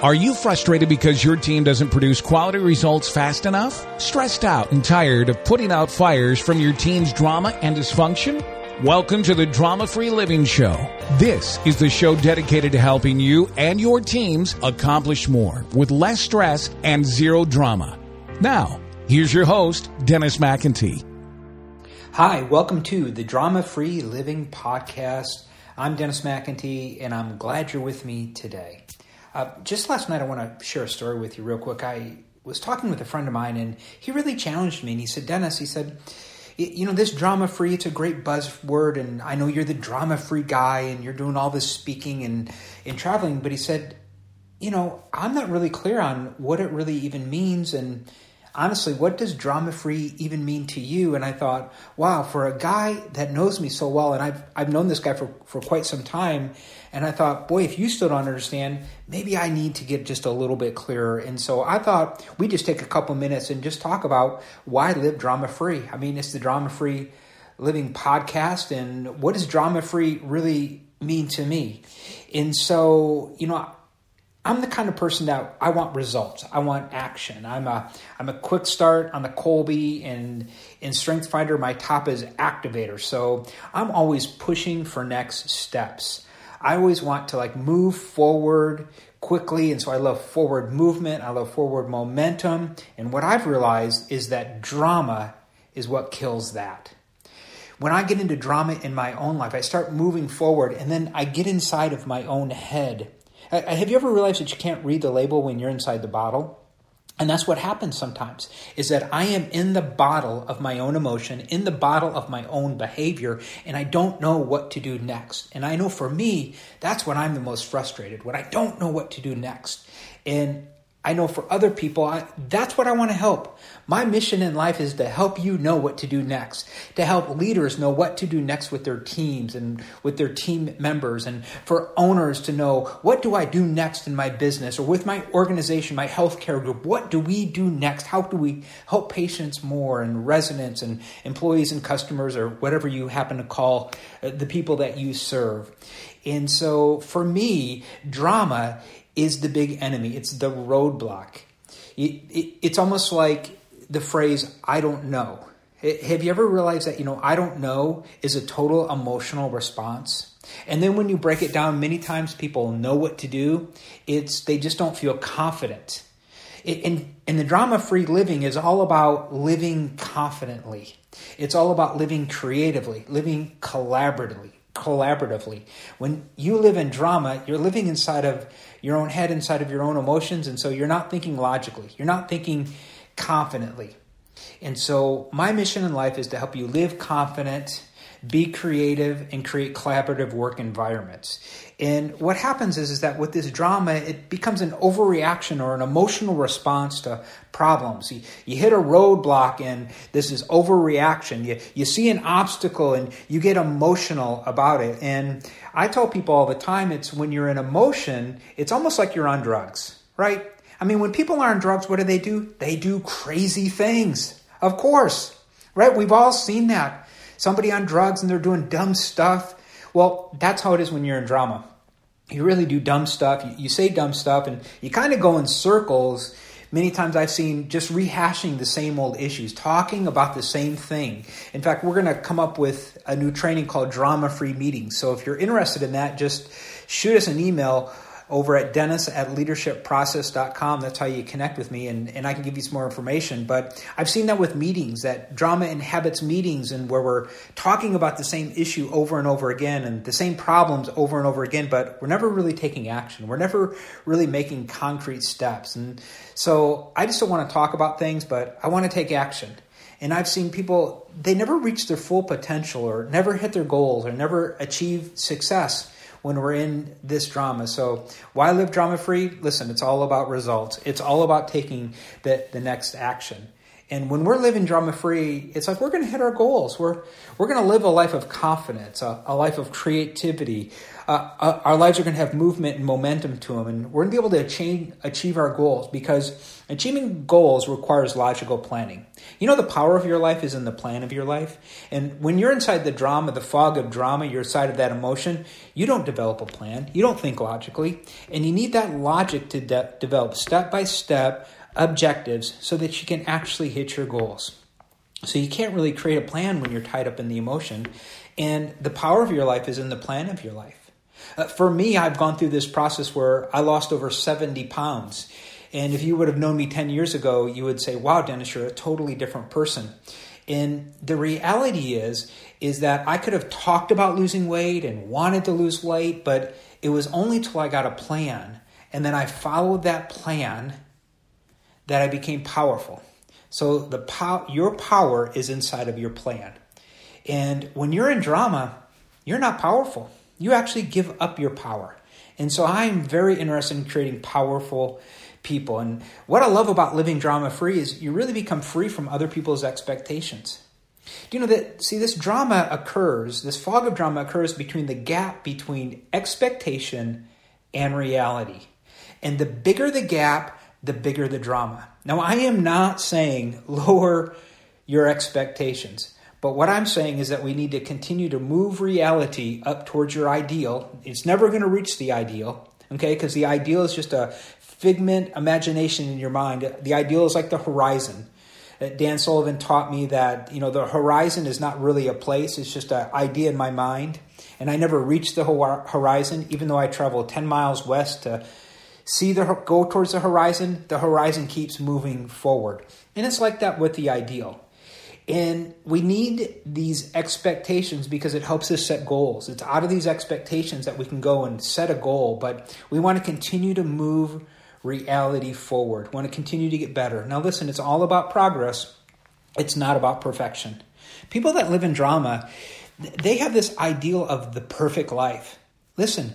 Are you frustrated because your team doesn't produce quality results fast enough? Stressed out and tired of putting out fires from your team's drama and dysfunction? Welcome to the Drama Free Living Show. This is the show dedicated to helping you and your teams accomplish more with less stress and zero drama. Now, here's your host, Dennis McIntee. Hi, welcome to the Drama Free Living Podcast. I'm Dennis McIntee, and I'm glad you're with me today. Uh, just last night, I want to share a story with you real quick. I was talking with a friend of mine, and he really challenged me. And he said, Dennis, he said, you know, this drama free, it's a great buzzword, and I know you're the drama free guy, and you're doing all this speaking and, and traveling. But he said, you know, I'm not really clear on what it really even means. And honestly, what does drama free even mean to you? And I thought, wow, for a guy that knows me so well, and I've, I've known this guy for, for quite some time, and I thought, boy, if you still don't understand, maybe I need to get just a little bit clearer. And so I thought we just take a couple minutes and just talk about why live drama free. I mean, it's the drama free living podcast, and what does drama free really mean to me? And so, you know, I'm the kind of person that I want results. I want action. I'm a I'm a quick start. on the Kolbe and in Strength Finder my top is activator. So I'm always pushing for next steps. I always want to like move forward quickly and so I love forward movement. I love forward momentum. And what I've realized is that drama is what kills that. When I get into drama in my own life, I start moving forward and then I get inside of my own head Uh, uh, have you ever realized that you can't read the label when you're inside the bottle? And that's what happens sometimes is that I am in the bottle of my own emotion, in the bottle of my own behavior, and I don't know what to do next. And I know for me, that's when I'm the most frustrated, when I don't know what to do next. And I know for other people, I, that's what I want to help. My mission in life is to help you know what to do next, to help leaders know what to do next with their teams and with their team members, and for owners to know what do I do next in my business or with my organization, my healthcare group. What do we do next? How do we help patients more and residents and employees and customers or whatever you happen to call uh, the people that you serve? And so for me, drama is the big enemy. It's the roadblock. It, it, it's almost like the phrase, I don't know. Have you ever realized that, you know, I don't know is a total emotional response? And then when you break it down, many times people know what to do. It's they just don't feel confident. And, and the drama free living is all about living confidently. It's all about living creatively, living collaboratively, collaboratively. When you live in drama, you're living inside of your own head, inside of your own emotions, and so you're not thinking logically. You're not thinking confidently. And so my mission in life is to help you live confident, be creative, and create collaborative work environments. And what happens is, is that with this drama, it becomes an overreaction or an emotional response to problems. You, you hit a roadblock and this is overreaction. You, you see an obstacle and you get emotional about it. And I tell people all the time it's when you're in emotion, it's almost like you're on drugs, right? I mean, when people are on drugs, what do they do? They do crazy things. Of course, right? We've all seen that. Somebody on drugs and they're doing dumb stuff well, that's how it is when you're in drama. You really do dumb stuff. You, you say dumb stuff, and you kind of go in circles. Many times I've seen just rehashing the same old issues, talking about the same thing. In fact, we're going to come up with a new training called Drama Free Meetings. So if you're interested in that, just shoot us an email over at dennis at leadershipprocess.com. That's how you connect with me, and, and I can give you some more information. But I've seen that with meetings, that drama inhabits meetings, and where we're talking about the same issue over and over again and the same problems over and over again, but we're never really taking action. We're never really making concrete steps. And so I just don't want to talk about things, but I want to take action. And I've seen people, they never reach their full potential or never hit their goals or never achieve success when we're in this drama. So, why live drama free? Listen, it's all about results. It's all about taking the, the next action. And when we're living drama free, it's like we're going to hit our goals. We're we're going to live a life of confidence, a, a life of creativity. Uh, uh, our lives are going to have movement and momentum to them, and we're going to be able to achieve, achieve our goals because achieving goals requires logical planning. You know, the power of your life is in the plan of your life. And when you're inside the drama, the fog of drama, you're inside of that emotion, you don't develop a plan. You don't think logically. And you need that logic to de- develop step by step objectives so that you can actually hit your goals. So you can't really create a plan when you're tied up in the emotion. And the power of your life is in the plan of your life. Uh, for me, I've gone through this process where I lost over 70 pounds. And if you would have known me 10 years ago, you would say, wow, Dennis, you're a totally different person. And the reality is, is that I could have talked about losing weight and wanted to lose weight, but it was only till I got a plan and then I followed that plan that I became powerful. So the pow- your power is inside of your plan. And when you're in drama, you're not powerful. You actually give up your power. And so I'm very interested in creating powerful people. And what I love about living drama free is you really become free from other people's expectations. Do you know that, see, this drama occurs, this fog of drama occurs between the gap between expectation and reality. And the bigger the gap, the bigger the drama. Now, I am not saying lower your expectations. But what I'm saying is that we need to continue to move reality up towards your ideal. It's never going to reach the ideal, okay? Because the ideal is just a figment imagination in your mind. The ideal is like the horizon. Uh, Dan Sullivan taught me that you know the horizon is not really a place; it's just an idea in my mind. And I never reach the horizon, even though I travel ten miles west to see the go towards the horizon. The horizon keeps moving forward, and it's like that with the ideal. And we need these expectations because it helps us set goals. It's out of these expectations that we can go and set a goal, but we want to continue to move reality forward. We want to continue to get better. Now, listen, it's all about progress, it's not about perfection. People that live in drama, they have this ideal of the perfect life. Listen,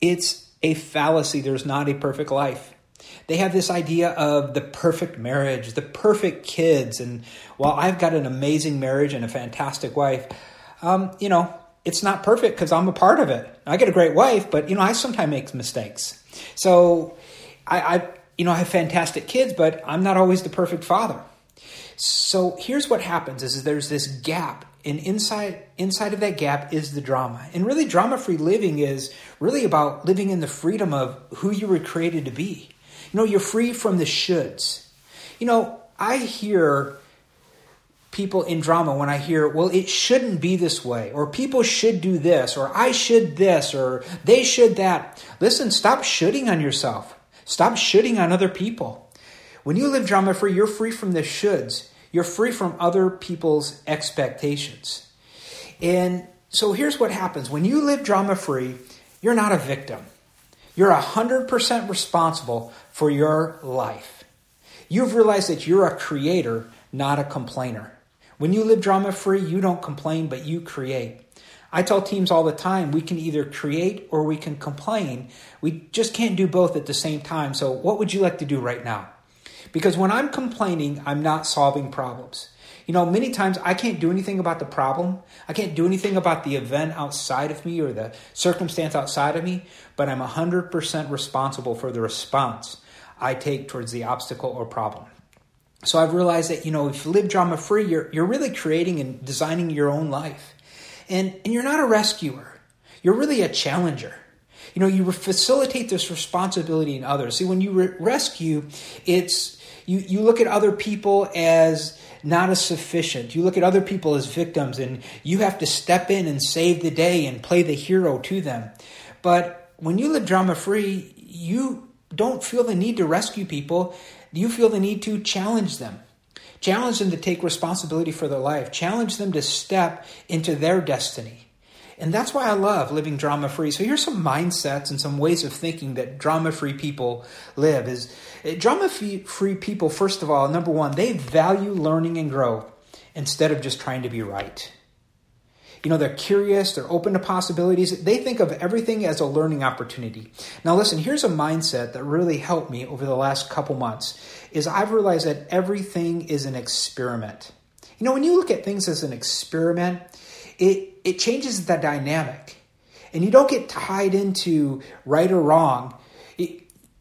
it's a fallacy. There's not a perfect life. They have this idea of the perfect marriage, the perfect kids. And while I've got an amazing marriage and a fantastic wife, um, you know, it's not perfect because I'm a part of it. I get a great wife, but you know, I sometimes make mistakes. So I, I you know, I have fantastic kids, but I'm not always the perfect father. So here's what happens is there's this gap and inside inside of that gap is the drama and really drama free living is really about living in the freedom of who you were created to be you know, you're free from the shoulds. You know, I hear people in drama when I hear, well, it shouldn't be this way, or people should do this, or I should this, or they should that. Listen, stop shooting on yourself. Stop shooting on other people. When you live drama free, you're free from the shoulds. You're free from other people's expectations. And so here's what happens when you live drama free, you're not a victim. You're 100% responsible for your life. You've realized that you're a creator, not a complainer. When you live drama free, you don't complain, but you create. I tell teams all the time we can either create or we can complain. We just can't do both at the same time. So, what would you like to do right now? Because when I'm complaining, I'm not solving problems. You know, many times I can't do anything about the problem. I can't do anything about the event outside of me or the circumstance outside of me, but I'm 100% responsible for the response I take towards the obstacle or problem. So I've realized that, you know, if you live drama free, you're, you're really creating and designing your own life. And, and you're not a rescuer, you're really a challenger. You know, you facilitate this responsibility in others. See, when you re- rescue, it's you, you look at other people as not as sufficient. You look at other people as victims and you have to step in and save the day and play the hero to them. But when you live drama free, you don't feel the need to rescue people. You feel the need to challenge them. Challenge them to take responsibility for their life. Challenge them to step into their destiny. And that's why I love living drama free. So here's some mindsets and some ways of thinking that drama free people live is eh, drama free people first of all, number 1, they value learning and grow instead of just trying to be right. You know, they're curious, they're open to possibilities. They think of everything as a learning opportunity. Now listen, here's a mindset that really helped me over the last couple months is I've realized that everything is an experiment. You know, when you look at things as an experiment, it it changes the dynamic. And you don't get tied into right or wrong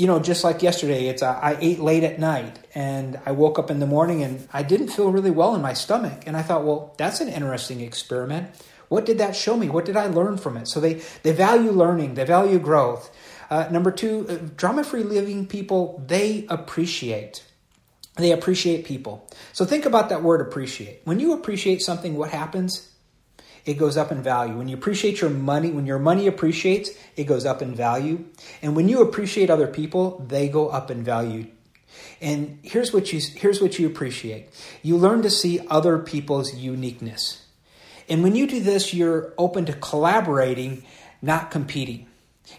you know, just like yesterday, it's uh, I ate late at night and I woke up in the morning and I didn't feel really well in my stomach. And I thought, well, that's an interesting experiment. What did that show me? What did I learn from it? So they, they value learning, they value growth. Uh, number two, uh, drama free living people, they appreciate. They appreciate people. So think about that word appreciate. When you appreciate something, what happens? It goes up in value. When you appreciate your money, when your money appreciates, it goes up in value. And when you appreciate other people, they go up in value. And here's what you here's what you appreciate. You learn to see other people's uniqueness. And when you do this, you're open to collaborating, not competing.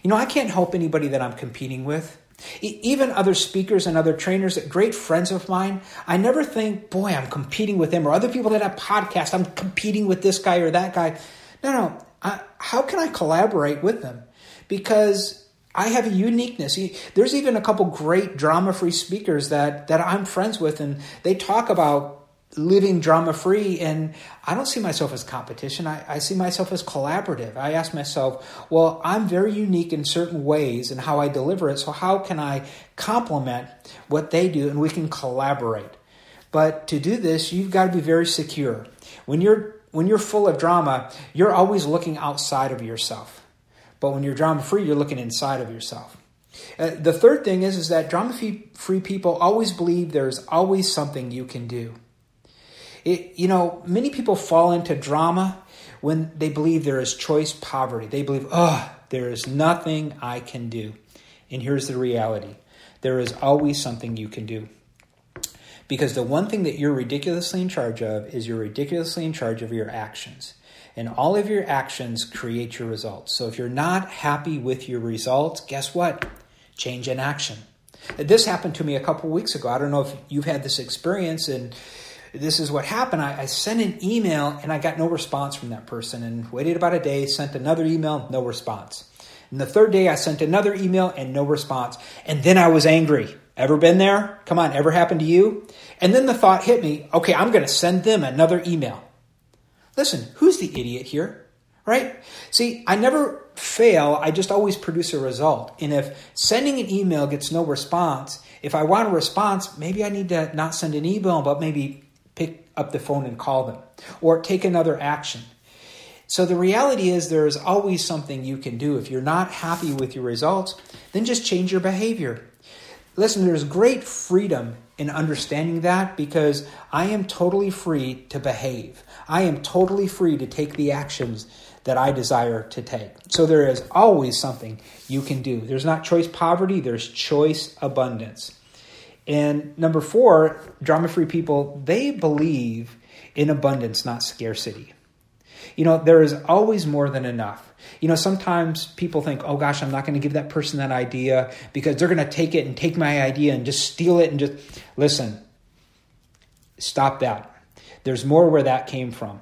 You know, I can't help anybody that I'm competing with. Even other speakers and other trainers, great friends of mine, I never think, boy, I'm competing with them, or other people that have podcasts, I'm competing with this guy or that guy. No, no. I, how can I collaborate with them? Because I have a uniqueness. There's even a couple great drama free speakers that, that I'm friends with, and they talk about living drama free and i don't see myself as competition. I, I, see myself as collaborative. I ask myself well i'm very unique in certain ways and how i deliver it so how can i complement what they do and we can collaborate? But to do this you've got to be very secure. When you're when you're full of drama you're always looking outside of yourself. But when you're drama free you're looking inside of yourself. Uh, the third thing is, is that drama free people always believe there's always something you can do it, you know, many people fall into drama when they believe there is choice poverty. They believe, oh, there is nothing I can do. And here's the reality there is always something you can do. Because the one thing that you're ridiculously in charge of is you're ridiculously in charge of your actions. And all of your actions create your results. So if you're not happy with your results, guess what? Change in action. This happened to me a couple weeks ago. I don't know if you've had this experience and this is what happened. I, I, sent an email and I got no response from that person and waited about a day, sent another email, no response. And the third day I sent another email and no response. And then I was angry. Ever been there? Come on, ever happened to you? And then the thought hit me, okay, I'm going to send them another email. Listen, who's the idiot here? Right? See, I never fail, I just always produce a result. And if sending an email gets no response, if I want a response, maybe I need to not send an email, but maybe pick up the phone and call them or take another action. So the reality is there is always something you can do. If you're not happy with your results, then just change your behavior. Listen, there's great freedom in understanding that because I am totally free to behave. I am totally free to take the actions that I desire to take. So there is always something you can do. There's not choice poverty, there's choice abundance. And number four, drama free people, they believe in abundance, not scarcity. You know, there is always more than enough. You know, sometimes people think, oh gosh, I'm not going to give that person that idea because they're going to take it and take my idea and just steal it and just listen. Stop that. There's more where that came from.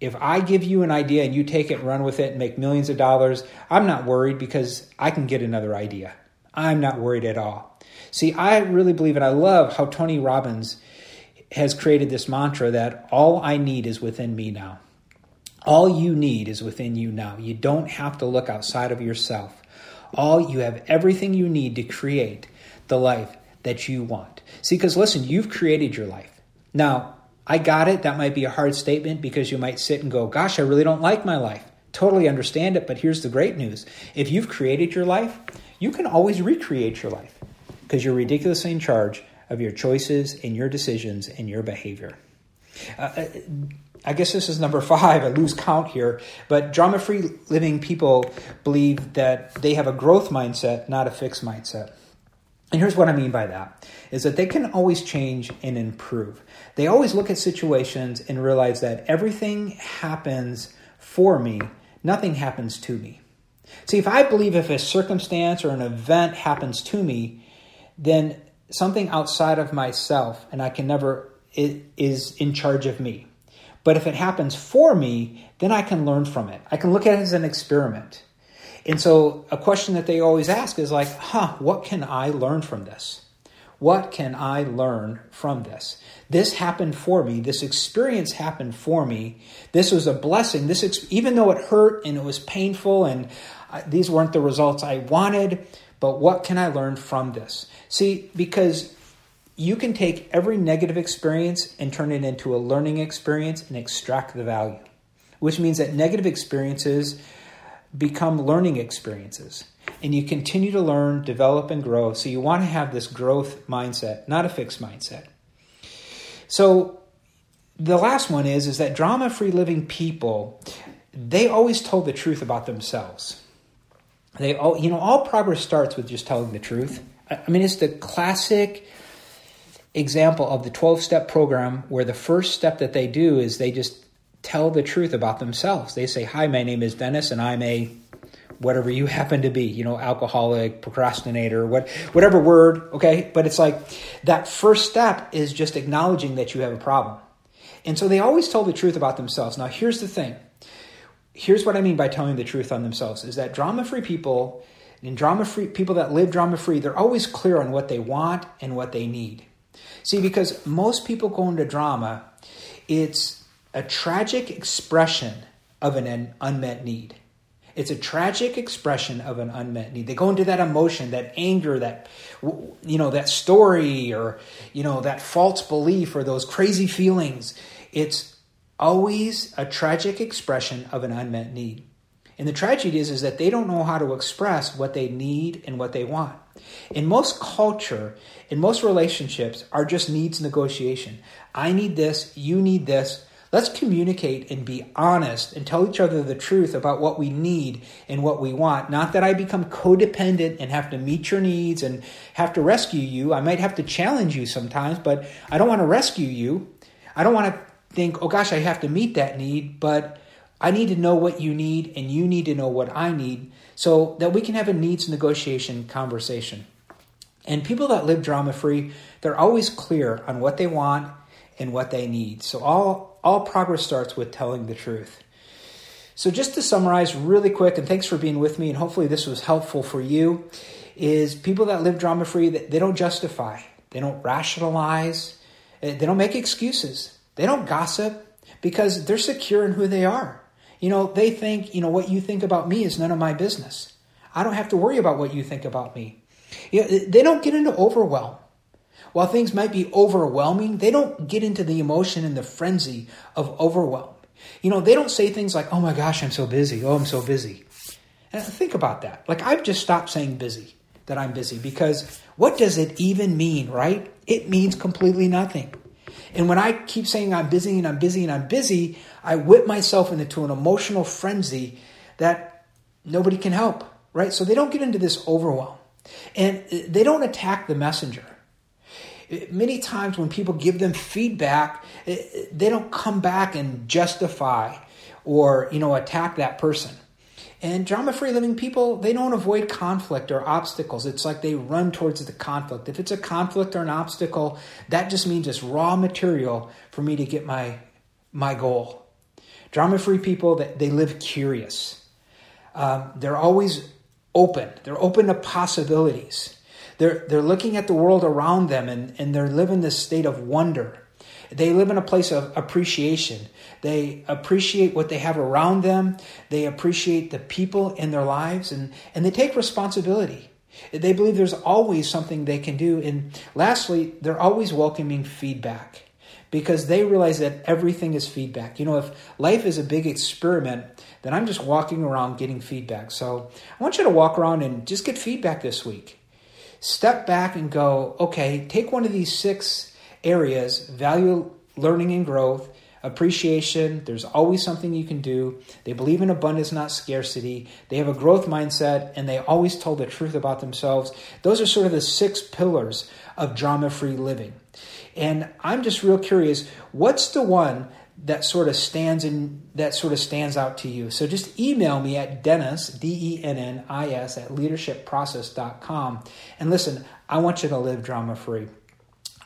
If I give you an idea and you take it run with it and make millions of dollars, I'm not worried because I can get another idea. I'm not worried at all. See, I really believe and I love how Tony Robbins has created this mantra that all I need is within me now. All you need is within you now. You don't have to look outside of yourself. All you have everything you need to create the life that you want. See, because listen, you've created your life. Now, I got it. That might be a hard statement because you might sit and go, Gosh, I really don't like my life. Totally understand it, but here's the great news. If you've created your life, you can always recreate your life because you're ridiculously in charge of your choices and your decisions and your behavior. Uh, uh, I guess this is number five. I lose count here. But drama free living people believe that they have a growth mindset, not a fixed mindset. And here's what I mean by that is that they can always change and improve. They always look at situations and realize that everything happens for me, nothing happens to me. See, if I believe if a circumstance or an event happens to me, then something outside of myself, and I can never, is in charge of me. But if it happens for me, then I can learn from it. I can look at it as an experiment. And so a question that they always ask is like, huh, what can I learn from this? What can I learn from this? This happened for me. This experience happened for me. This was a blessing. This, even though it hurt and it was painful and I, these weren't the results I wanted, but what can I learn from this? See, because you can take every negative experience and turn it into a learning experience and extract the value, which means that negative experiences become learning experiences. And you continue to learn, develop, and grow. So you want to have this growth mindset, not a fixed mindset. So the last one is is that drama-free living people, they always told the truth about themselves. They all, you know, all progress starts with just telling the truth. I mean, it's the classic example of the 12 step program where the first step that they do is they just tell the truth about themselves. They say, Hi, my name is Dennis, and I'm a whatever you happen to be, you know, alcoholic, procrastinator, what, whatever word, okay? But it's like that first step is just acknowledging that you have a problem. And so they always tell the truth about themselves. Now, here's the thing. Here's what I mean by telling the truth on themselves is that drama free people and drama free people that live drama free, they're always clear on what they want and what they need. See, because most people go into drama, it's a tragic expression of an unmet need. It's a tragic expression of an unmet need. They go into that emotion, that anger, that you know, that story or you know, that false belief or those crazy feelings. It's always a tragic expression of an unmet need. And the tragedy is, is that they don't know how to express what they need and what they want. In most culture, in most relationships, are just needs negotiation. I need this, you need this. Let's communicate and be honest and tell each other the truth about what we need and what we want. Not that I become codependent and have to meet your needs and have to rescue you. I might have to challenge you sometimes, but I don't want to rescue you. I don't want to think, oh gosh, I have to meet that need, but I need to know what you need, and you need to know what I need, so that we can have a needs negotiation conversation. And people that live drama free, they're always clear on what they want and what they need. So all, all progress starts with telling the truth. So just to summarize really quick, and thanks for being with me, and hopefully this was helpful for you, is people that live drama free, they don't justify, they don't rationalize, eh, they don't make excuses, they don't gossip because they're secure in who they are. You know, they think, you know, what you think about me is none of my business. I don't have to worry about what you think about me. You know, they don't get into overwhelm. While things might be overwhelming, they don't get into the emotion and the frenzy of overwhelm. You know, they don't say things like, oh my gosh, I'm so busy. Oh, I'm so busy. And think about that. Like, I've just stopped saying busy, that I'm busy, because what does it even mean, right? It means completely nothing. And when I keep saying I'm busy and I'm busy and I'm busy, I whip myself into an emotional frenzy that nobody can help, right? So they don't get into this overwhelm. And they don't attack the messenger. Many times when people give them feedback, they don't come back and justify or, you know, attack that person. And drama free living people, they don't avoid conflict or obstacles. It's like they run towards the conflict. If it's a conflict or an obstacle, that just means it's raw material for me to get my, my goal. Drama free people, that they live curious. Um, they're always open, they're open to possibilities. They're, they're looking at the world around them and, and they're living this state of wonder. They live in a place of appreciation. They appreciate what they have around them. They appreciate the people in their lives and, and they take responsibility. They believe there's always something they can do. And lastly, they're always welcoming feedback because they realize that everything is feedback. You know, if life is a big experiment, then I'm just walking around getting feedback. So I want you to walk around and just get feedback this week. Step back and go, okay, take one of these six areas value, learning, and growth appreciation. There's always something you can do. They believe in abundance, not scarcity. They have a growth mindset and they always tell the truth about themselves. Those are sort of the six pillars of drama free living. And I'm just real curious what's the one that sort of stands in that sort of stands out to you. So just email me at Dennis, D E N N I S, at leadershipprocess.com. And listen, I want you to live drama free.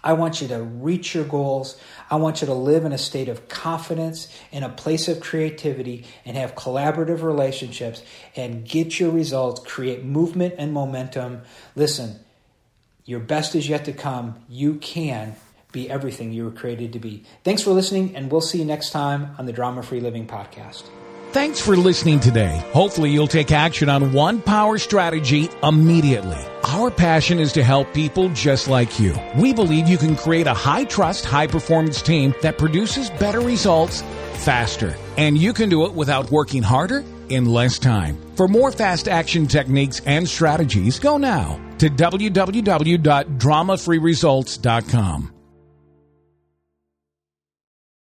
I want you to reach your goals. I want you to live in a state of confidence, in a place of creativity, and have collaborative relationships and get your results, create movement and momentum. Listen, your best is yet to come. You can be everything you were created to be. Thanks for listening, and we'll see you next time on the Drama Free Living Podcast. Thanks for listening today. Hopefully, you'll take action on one power strategy immediately. Our passion is to help people just like you. We believe you can create a high trust, high performance team that produces better results faster. And you can do it without working harder in less time. For more fast action techniques and strategies, go now to www.dramafreeresults.com.